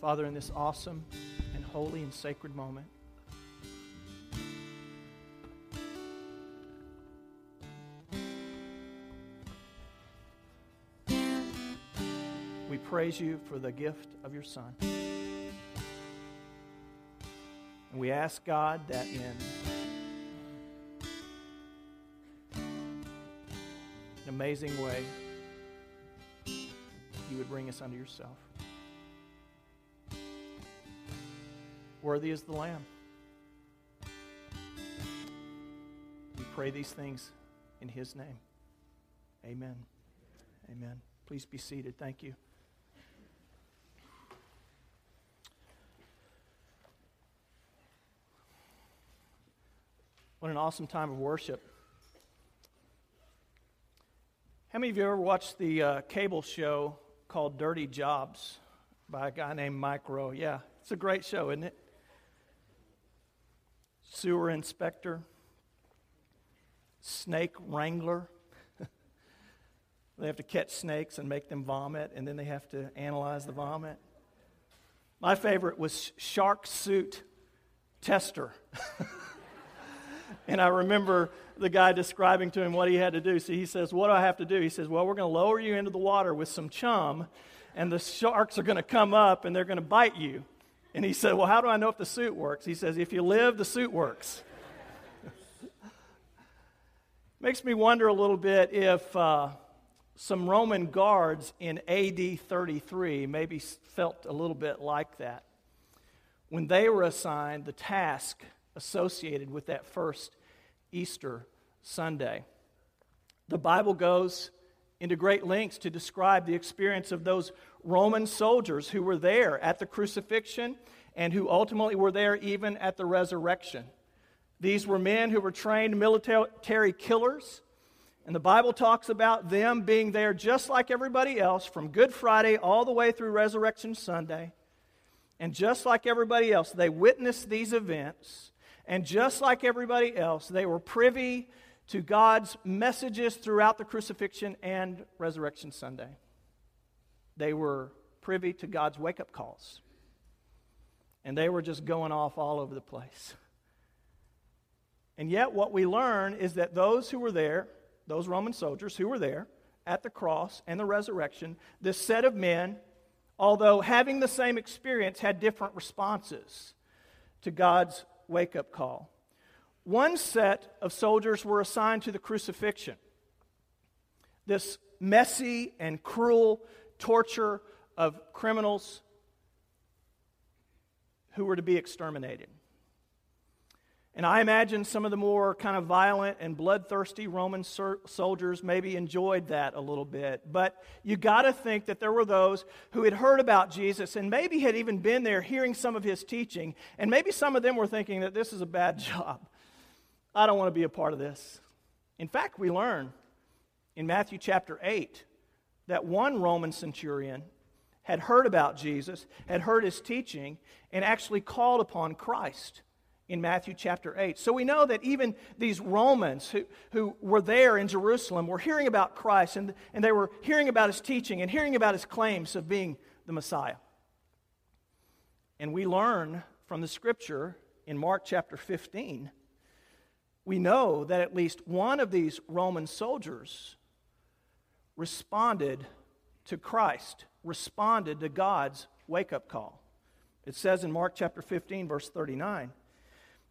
Father, in this awesome and holy and sacred moment, we praise you for the gift of your Son. And we ask God that in an amazing way, you would bring us unto yourself. Worthy is the Lamb. We pray these things in His name. Amen. Amen. Please be seated. Thank you. What an awesome time of worship. How many of you ever watched the uh, cable show called Dirty Jobs by a guy named Mike Rowe? Yeah, it's a great show, isn't it? Sewer inspector, snake wrangler. they have to catch snakes and make them vomit, and then they have to analyze the vomit. My favorite was shark suit tester. And I remember the guy describing to him what he had to do. So he says, What do I have to do? He says, Well, we're going to lower you into the water with some chum, and the sharks are going to come up and they're going to bite you. And he said, Well, how do I know if the suit works? He says, If you live, the suit works. Makes me wonder a little bit if uh, some Roman guards in AD 33 maybe felt a little bit like that when they were assigned the task associated with that first Easter Sunday. The Bible goes into great lengths to describe the experience of those Roman soldiers who were there at the crucifixion and who ultimately were there even at the resurrection. These were men who were trained military killers. And the Bible talks about them being there just like everybody else from Good Friday all the way through Resurrection Sunday. And just like everybody else, they witnessed these events and just like everybody else, they were privy to God's messages throughout the crucifixion and Resurrection Sunday. They were privy to God's wake up calls. And they were just going off all over the place. And yet, what we learn is that those who were there, those Roman soldiers who were there at the cross and the resurrection, this set of men, although having the same experience, had different responses to God's wake up call. One set of soldiers were assigned to the crucifixion. This messy and cruel torture of criminals who were to be exterminated. And I imagine some of the more kind of violent and bloodthirsty Roman soldiers maybe enjoyed that a little bit. But you got to think that there were those who had heard about Jesus and maybe had even been there hearing some of his teaching. And maybe some of them were thinking that this is a bad job. I don't want to be a part of this. In fact, we learn in Matthew chapter 8 that one Roman centurion had heard about Jesus, had heard his teaching, and actually called upon Christ in Matthew chapter 8. So we know that even these Romans who, who were there in Jerusalem were hearing about Christ and, and they were hearing about his teaching and hearing about his claims of being the Messiah. And we learn from the scripture in Mark chapter 15, we know that at least one of these Roman soldiers responded to Christ, responded to God's wake up call. It says in Mark chapter 15, verse 39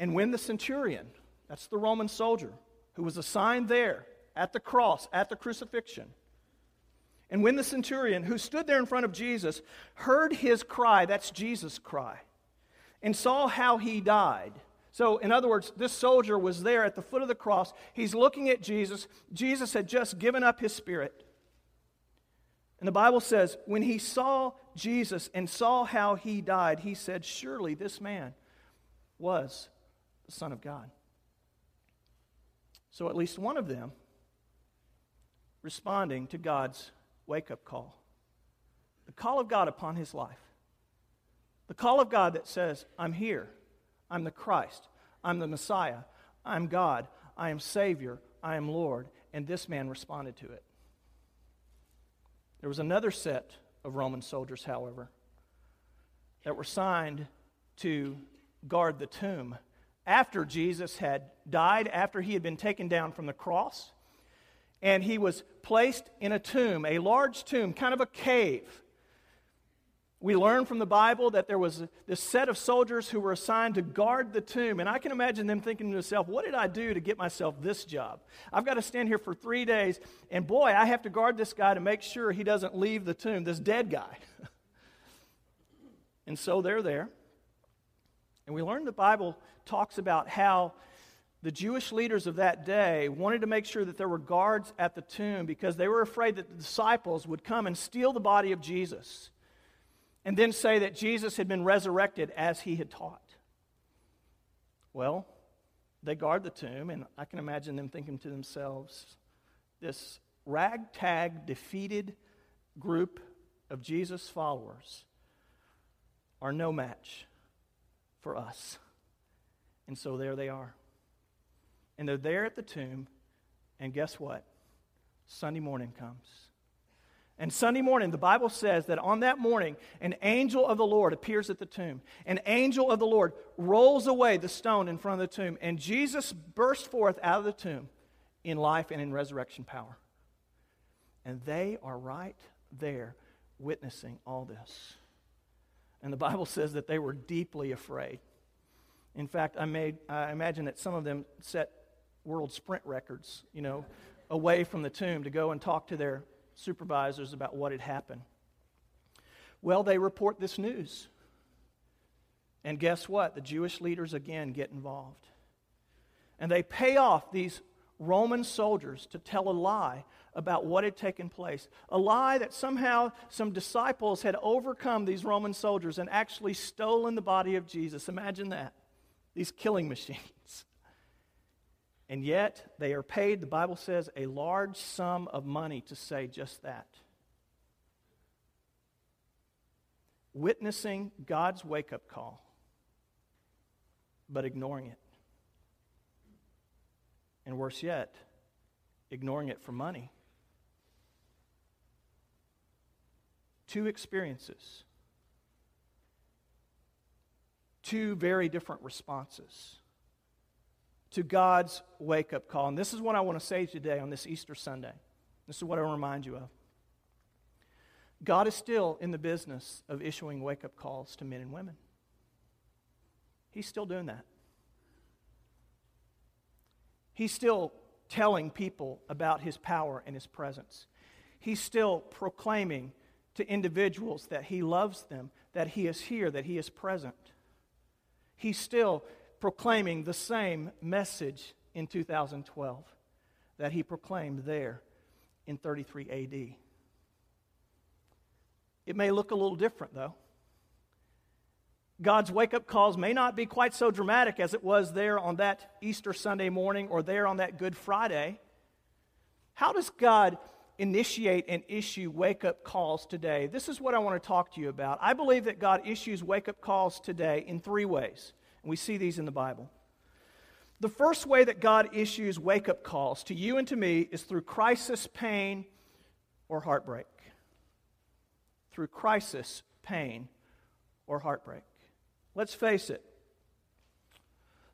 and when the centurion, that's the Roman soldier, who was assigned there at the cross, at the crucifixion, and when the centurion, who stood there in front of Jesus, heard his cry, that's Jesus' cry, and saw how he died. So, in other words, this soldier was there at the foot of the cross. He's looking at Jesus. Jesus had just given up his spirit. And the Bible says, when he saw Jesus and saw how he died, he said, Surely this man was the Son of God. So at least one of them responding to God's wake up call. The call of God upon his life. The call of God that says, I'm here. I'm the Christ. I'm the Messiah. I'm God. I am Savior. I am Lord. And this man responded to it. There was another set of Roman soldiers, however, that were signed to guard the tomb after Jesus had died, after he had been taken down from the cross, and he was placed in a tomb, a large tomb, kind of a cave. We learn from the Bible that there was this set of soldiers who were assigned to guard the tomb. And I can imagine them thinking to themselves, what did I do to get myself this job? I've got to stand here for three days, and boy, I have to guard this guy to make sure he doesn't leave the tomb, this dead guy. and so they're there. And we learn the Bible talks about how the Jewish leaders of that day wanted to make sure that there were guards at the tomb because they were afraid that the disciples would come and steal the body of Jesus and then say that Jesus had been resurrected as he had taught. Well, they guard the tomb, and I can imagine them thinking to themselves, this ragtag, defeated group of Jesus' followers are no match for us. And so there they are. And they're there at the tomb, and guess what? Sunday morning comes. And Sunday morning, the Bible says that on that morning, an angel of the Lord appears at the tomb. An angel of the Lord rolls away the stone in front of the tomb, and Jesus bursts forth out of the tomb in life and in resurrection power. And they are right there witnessing all this. And the Bible says that they were deeply afraid. In fact, I, made, I imagine that some of them set world sprint records, you know, away from the tomb to go and talk to their supervisors about what had happened. Well, they report this news. And guess what? The Jewish leaders again get involved. And they pay off these Roman soldiers to tell a lie about what had taken place. A lie that somehow some disciples had overcome these Roman soldiers and actually stolen the body of Jesus. Imagine that these killing machines. And yet, they are paid, the Bible says, a large sum of money to say just that. Witnessing God's wake up call, but ignoring it. And worse yet, ignoring it for money. Two experiences two very different responses to God's wake up call. And this is what I want to say today on this Easter Sunday. This is what I want to remind you of. God is still in the business of issuing wake up calls to men and women. He's still doing that. He's still telling people about his power and his presence. He's still proclaiming to individuals that he loves them, that he is here, that he is present he's still proclaiming the same message in 2012 that he proclaimed there in 33 AD. It may look a little different, though. God's wake up calls may not be quite so dramatic as it was there on that Easter Sunday morning or there on that Good Friday. How does God initiate and issue wake up calls today. This is what I want to talk to you about. I believe that God issues wake up calls today in three ways, and we see these in the Bible. The first way that God issues wake up calls to you and to me is through crisis, pain, or heartbreak. Through crisis, pain, or heartbreak. Let's face it.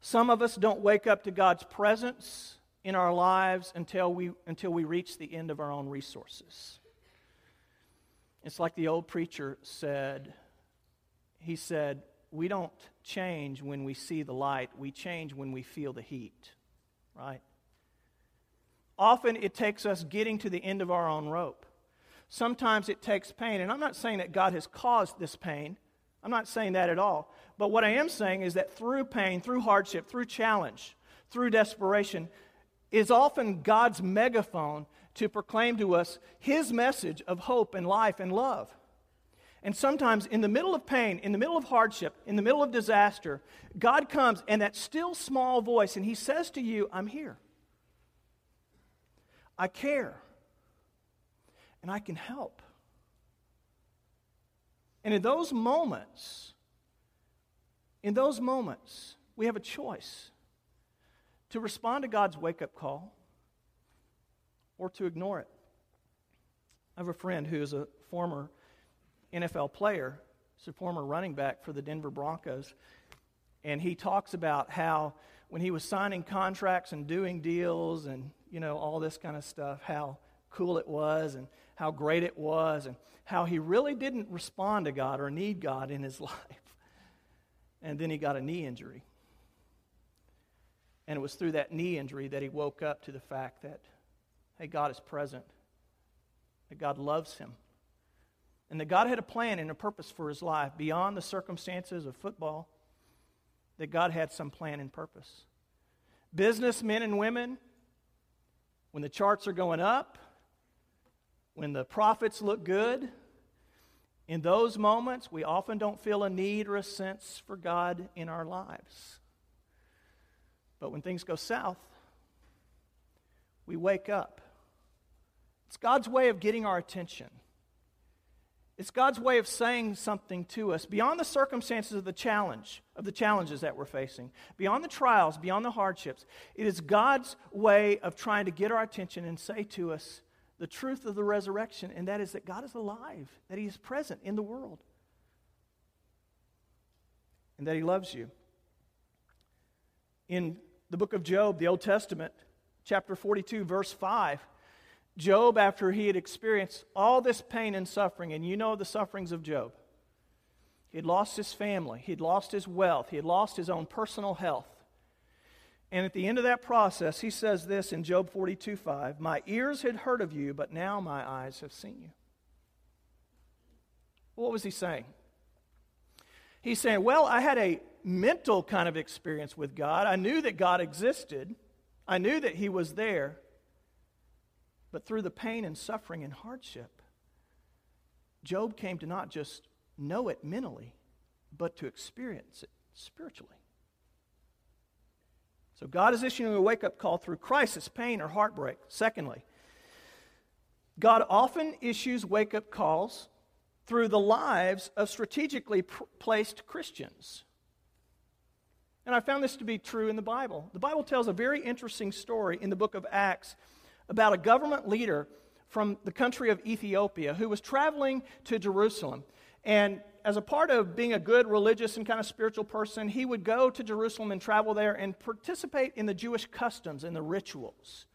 Some of us don't wake up to God's presence in our lives until we, until we reach the end of our own resources. It's like the old preacher said. He said, We don't change when we see the light, we change when we feel the heat, right? Often it takes us getting to the end of our own rope. Sometimes it takes pain. And I'm not saying that God has caused this pain. I'm not saying that at all. But what I am saying is that through pain, through hardship, through challenge, through desperation, is often God's megaphone to proclaim to us his message of hope and life and love. And sometimes, in the middle of pain, in the middle of hardship, in the middle of disaster, God comes and that still small voice, and He says to you, I'm here. I care. And I can help. And in those moments, in those moments, we have a choice to respond to God's wake up call or to ignore it. I have a friend who is a former NFL player He's a former running back for the Denver Broncos. And he talks about how when he was signing contracts and doing deals and, you know, all this kind of stuff, how cool it was and how great it was and how he really didn't respond to God or need God in his life. And then he got a knee injury. And it was through that knee injury that he woke up to the fact that, hey, God is present, that God loves him, and that God had a plan and a purpose for his life beyond the circumstances of football, that God had some plan and purpose. Businessmen and women, when the charts are going up, when the profits look good, in those moments, we often don't feel a need or a sense for God in our lives. But when things go south, we wake up. It's God's way of getting our attention. It's God's way of saying something to us beyond the circumstances of the challenge, of the challenges that we're facing, beyond the trials, beyond the hardships. It is God's way of trying to get our attention and say to us the truth of the resurrection, and that is that God is alive, that He is present in the world, and that He loves you. In the book of Job, the Old Testament, chapter 42, verse 5, Job, after he had experienced all this pain and suffering, and you know the sufferings of Job, he had lost his family, he had lost his wealth, he had lost his own personal health. And at the end of that process, he says this in Job 42 5 My ears had heard of you, but now my eyes have seen you. What was he saying? He's saying, Well, I had a mental kind of experience with God. I knew that God existed, I knew that He was there. But through the pain and suffering and hardship, Job came to not just know it mentally, but to experience it spiritually. So God is issuing a wake up call through crisis, pain, or heartbreak. Secondly, God often issues wake up calls through the lives of strategically pr- placed Christians. And I found this to be true in the Bible. The Bible tells a very interesting story in the book of Acts about a government leader from the country of Ethiopia who was traveling to Jerusalem. And as a part of being a good religious and kind of spiritual person, he would go to Jerusalem and travel there and participate in the Jewish customs and the rituals.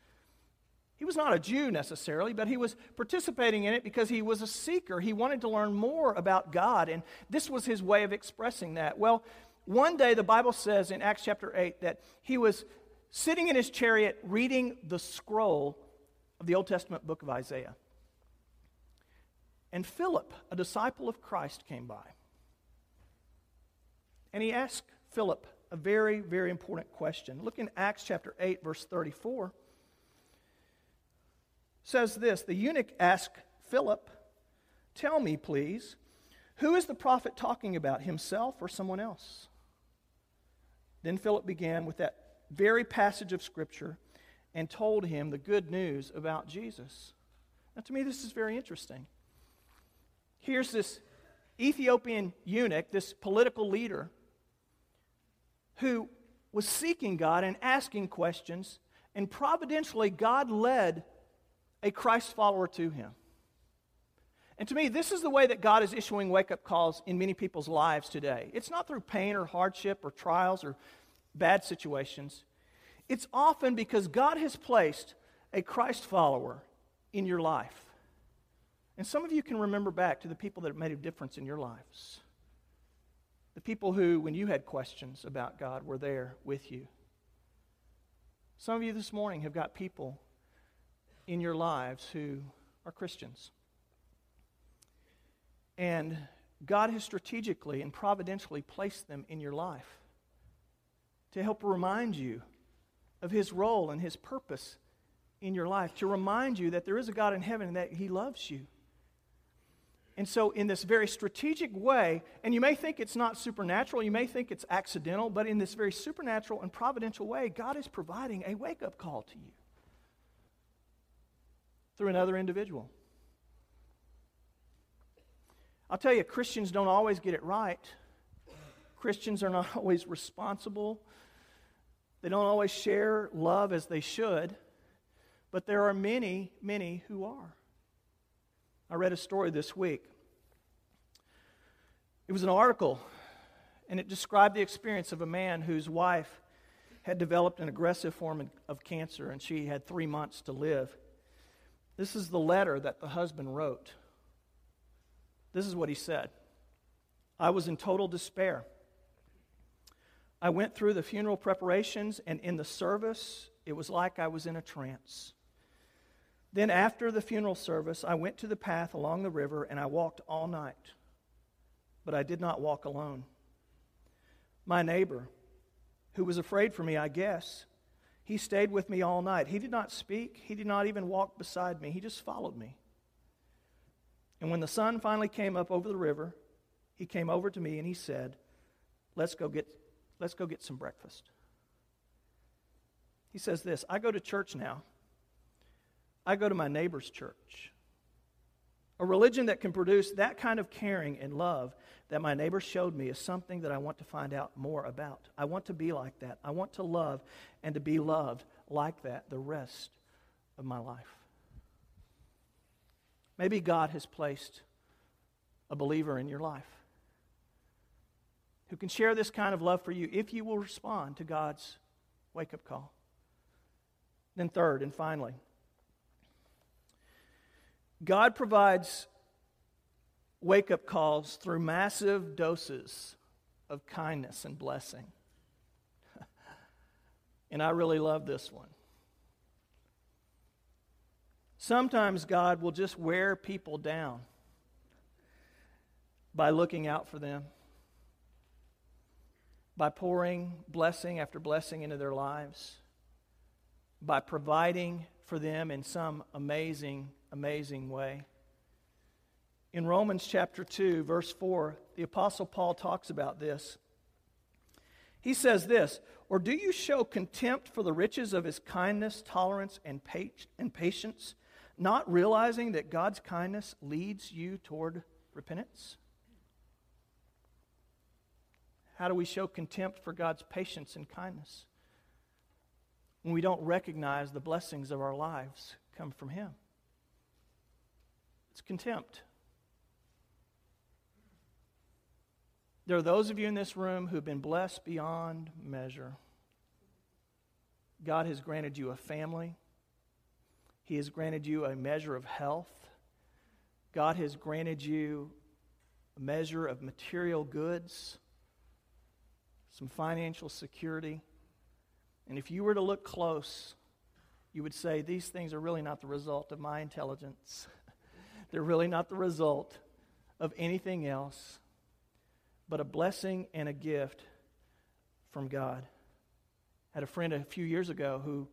He was not a Jew necessarily, but he was participating in it because he was a seeker. He wanted to learn more about God, and this was his way of expressing that. Well, one day, the Bible says in Acts chapter 8 that he was sitting in his chariot reading the scroll of the Old Testament book of Isaiah. And Philip, a disciple of Christ, came by. And he asked Philip a very, very important question. Look in Acts chapter 8, verse 34. says this The eunuch asked Philip, Tell me, please, who is the prophet talking about, himself or someone else? Then Philip began with that very passage of Scripture and told him the good news about Jesus. Now, to me, this is very interesting. Here's this Ethiopian eunuch, this political leader, who was seeking God and asking questions, and providentially, God led a Christ follower to him. And to me, this is the way that God is issuing wake up calls in many people's lives today. It's not through pain or hardship or trials or bad situations. It's often because God has placed a Christ follower in your life. And some of you can remember back to the people that made a difference in your lives. The people who, when you had questions about God, were there with you. Some of you this morning have got people in your lives who are Christians. And God has strategically and providentially placed them in your life to help remind you of His role and His purpose in your life, to remind you that there is a God in heaven and that He loves you. And so, in this very strategic way, and you may think it's not supernatural, you may think it's accidental, but in this very supernatural and providential way, God is providing a wake up call to you through another individual. I'll tell you, Christians don't always get it right. Christians are not always responsible. They don't always share love as they should. But there are many, many who are. I read a story this week. It was an article, and it described the experience of a man whose wife had developed an aggressive form of cancer, and she had three months to live. This is the letter that the husband wrote. This is what he said I was in total despair. I went through the funeral preparations, and in the service, it was like I was in a trance. Then, after the funeral service, I went to the path along the river and I walked all night. But I did not walk alone. My neighbor, who was afraid for me, I guess, he stayed with me all night. He did not speak, he did not even walk beside me, he just followed me. And when the sun finally came up over the river, he came over to me and he said, Let's go get, let's go get some breakfast. He says this I go to church now. I go to my neighbor's church. A religion that can produce that kind of caring and love that my neighbor showed me is something that I want to find out more about. I want to be like that. I want to love and to be loved like that the rest of my life. Maybe God has placed a believer in your life who can share this kind of love for you if you will respond to God's wake up call. Then, third and finally, God provides wake up calls through massive doses of kindness and blessing. and I really love this one. Sometimes God will just wear people down by looking out for them, by pouring blessing after blessing into their lives, by providing for them in some amazing amazing way. In Romans chapter 2, verse 4, the Apostle Paul talks about this. He says this Or do you show contempt for the riches of his kindness, tolerance, and, and patience, not realizing that God's kindness leads you toward repentance? How do we show contempt for God's patience and kindness? When we don't recognize the blessings of our lives come from Him. It's contempt. There are those of you in this room who've been blessed beyond measure. God has granted you a family. He has granted you a measure of health. God has granted you a measure of material goods, some financial security. And if you were to look close, you would say, These things are really not the result of my intelligence. They're really not the result of anything else but a blessing and a gift from God. I had a friend a few years ago who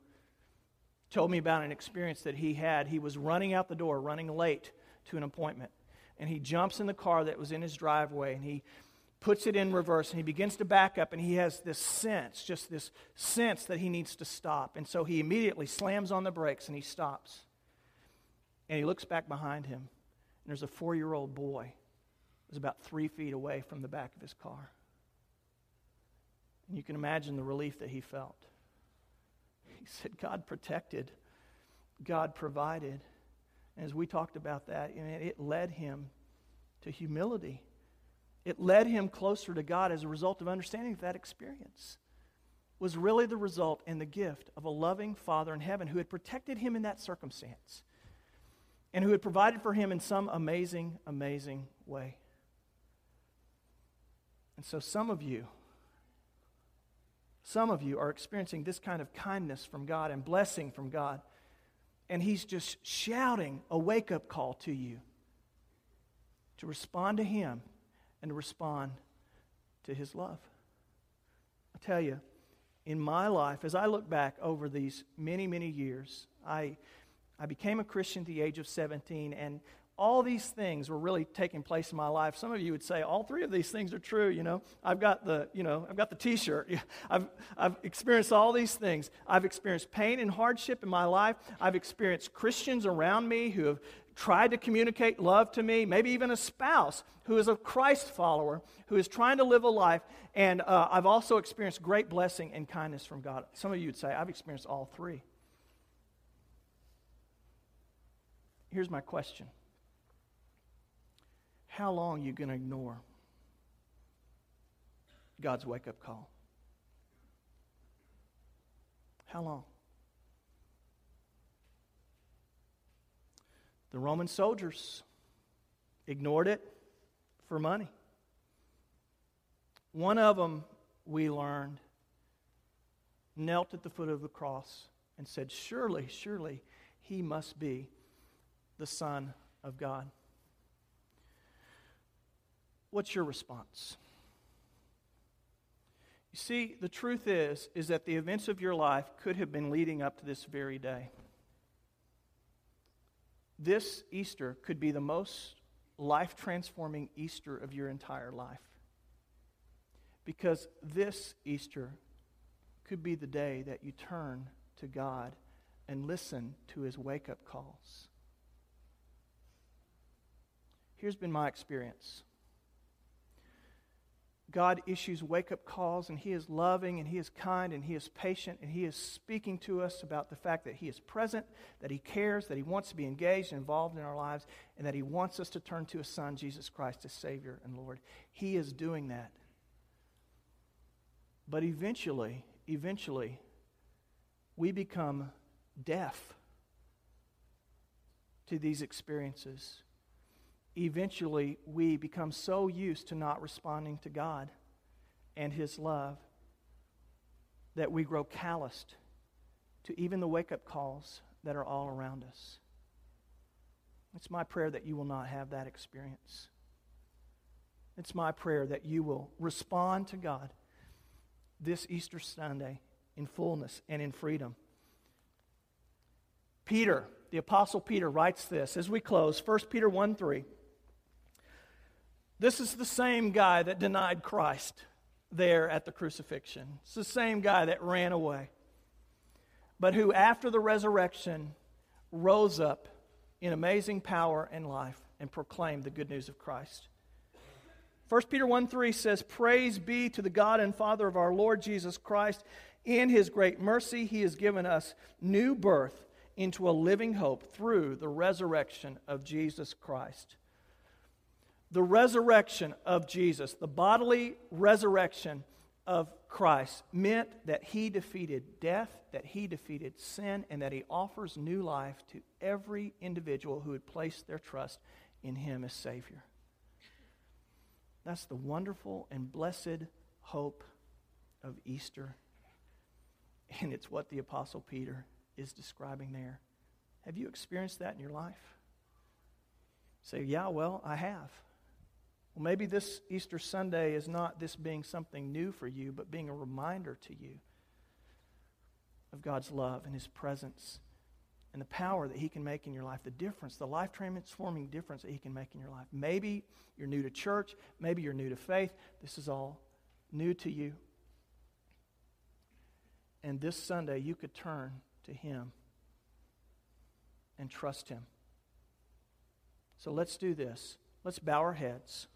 told me about an experience that he had. He was running out the door, running late to an appointment, and he jumps in the car that was in his driveway and he puts it in reverse and he begins to back up and he has this sense, just this sense that he needs to stop. And so he immediately slams on the brakes and he stops. And he looks back behind him, and there's a four year old boy who's about three feet away from the back of his car. And you can imagine the relief that he felt. He said, God protected, God provided. And as we talked about that, it led him to humility. It led him closer to God as a result of understanding that, experience was really the result and the gift of a loving Father in heaven who had protected him in that circumstance and who had provided for him in some amazing, amazing way. And so, some of you, some of you are experiencing this kind of kindness from God and blessing from God. And He's just shouting a wake up call to you to respond to Him and respond to His love. I tell you, in my life, as I look back over these many, many years, I I became a Christian at the age of 17, and all these things were really taking place in my life. Some of you would say all three of these things are true. You know, I've got the, you know, I've got the T-shirt. I've, I've experienced all these things. I've experienced pain and hardship in my life. I've experienced Christians around me who have tried to communicate love to me. Maybe even a spouse who is a Christ follower who is trying to live a life. And uh, I've also experienced great blessing and kindness from God. Some of you would say I've experienced all three. Here's my question How long are you going to ignore God's wake up call? How long? The Roman soldiers ignored it for money. One of them, we learned, knelt at the foot of the cross and said, Surely, surely, he must be the Son of God. What's your response? You see, the truth is is that the events of your life could have been leading up to this very day. This Easter could be the most life transforming Easter of your entire life. Because this Easter could be the day that you turn to God and listen to his wake up calls. Here's been my experience God issues wake up calls, and He is loving, and He is kind, and He is patient, and He is speaking to us about the fact that He is present, that He cares, that He wants to be engaged and involved in our lives, and that He wants us to turn to His Son, Jesus Christ, as Savior and Lord. He is doing that. But eventually, eventually, we become deaf to these experiences eventually we become so used to not responding to God and His love that we grow calloused to even the wake up calls that are all around us. It's my prayer that you will not have that experience. It's my prayer that you will respond to God this Easter Sunday in fullness and in freedom. Peter, the Apostle Peter, writes this as we close 1 Peter 1 3. This is the same guy that denied Christ there at the crucifixion. It's the same guy that ran away, but who, after the resurrection, rose up in amazing power and life and proclaimed the good news of Christ. 1 Peter 1 3 says, Praise be to the God and Father of our Lord Jesus Christ. In his great mercy, he has given us new birth into a living hope through the resurrection of Jesus Christ the resurrection of Jesus, the bodily resurrection of Christ, meant that he defeated death, that he defeated sin, and that he offers new life to every individual who had placed their trust in him as Savior. That's the wonderful and blessed hope of Easter. And it's what the Apostle Peter is describing there. Have you experienced that in your life? Say, yeah, well, I have. Well, maybe this Easter Sunday is not this being something new for you, but being a reminder to you of God's love and His presence and the power that He can make in your life, the difference, the life transforming difference that He can make in your life. Maybe you're new to church, maybe you're new to faith. This is all new to you. And this Sunday, you could turn to Him and trust Him. So let's do this. Let's bow our heads.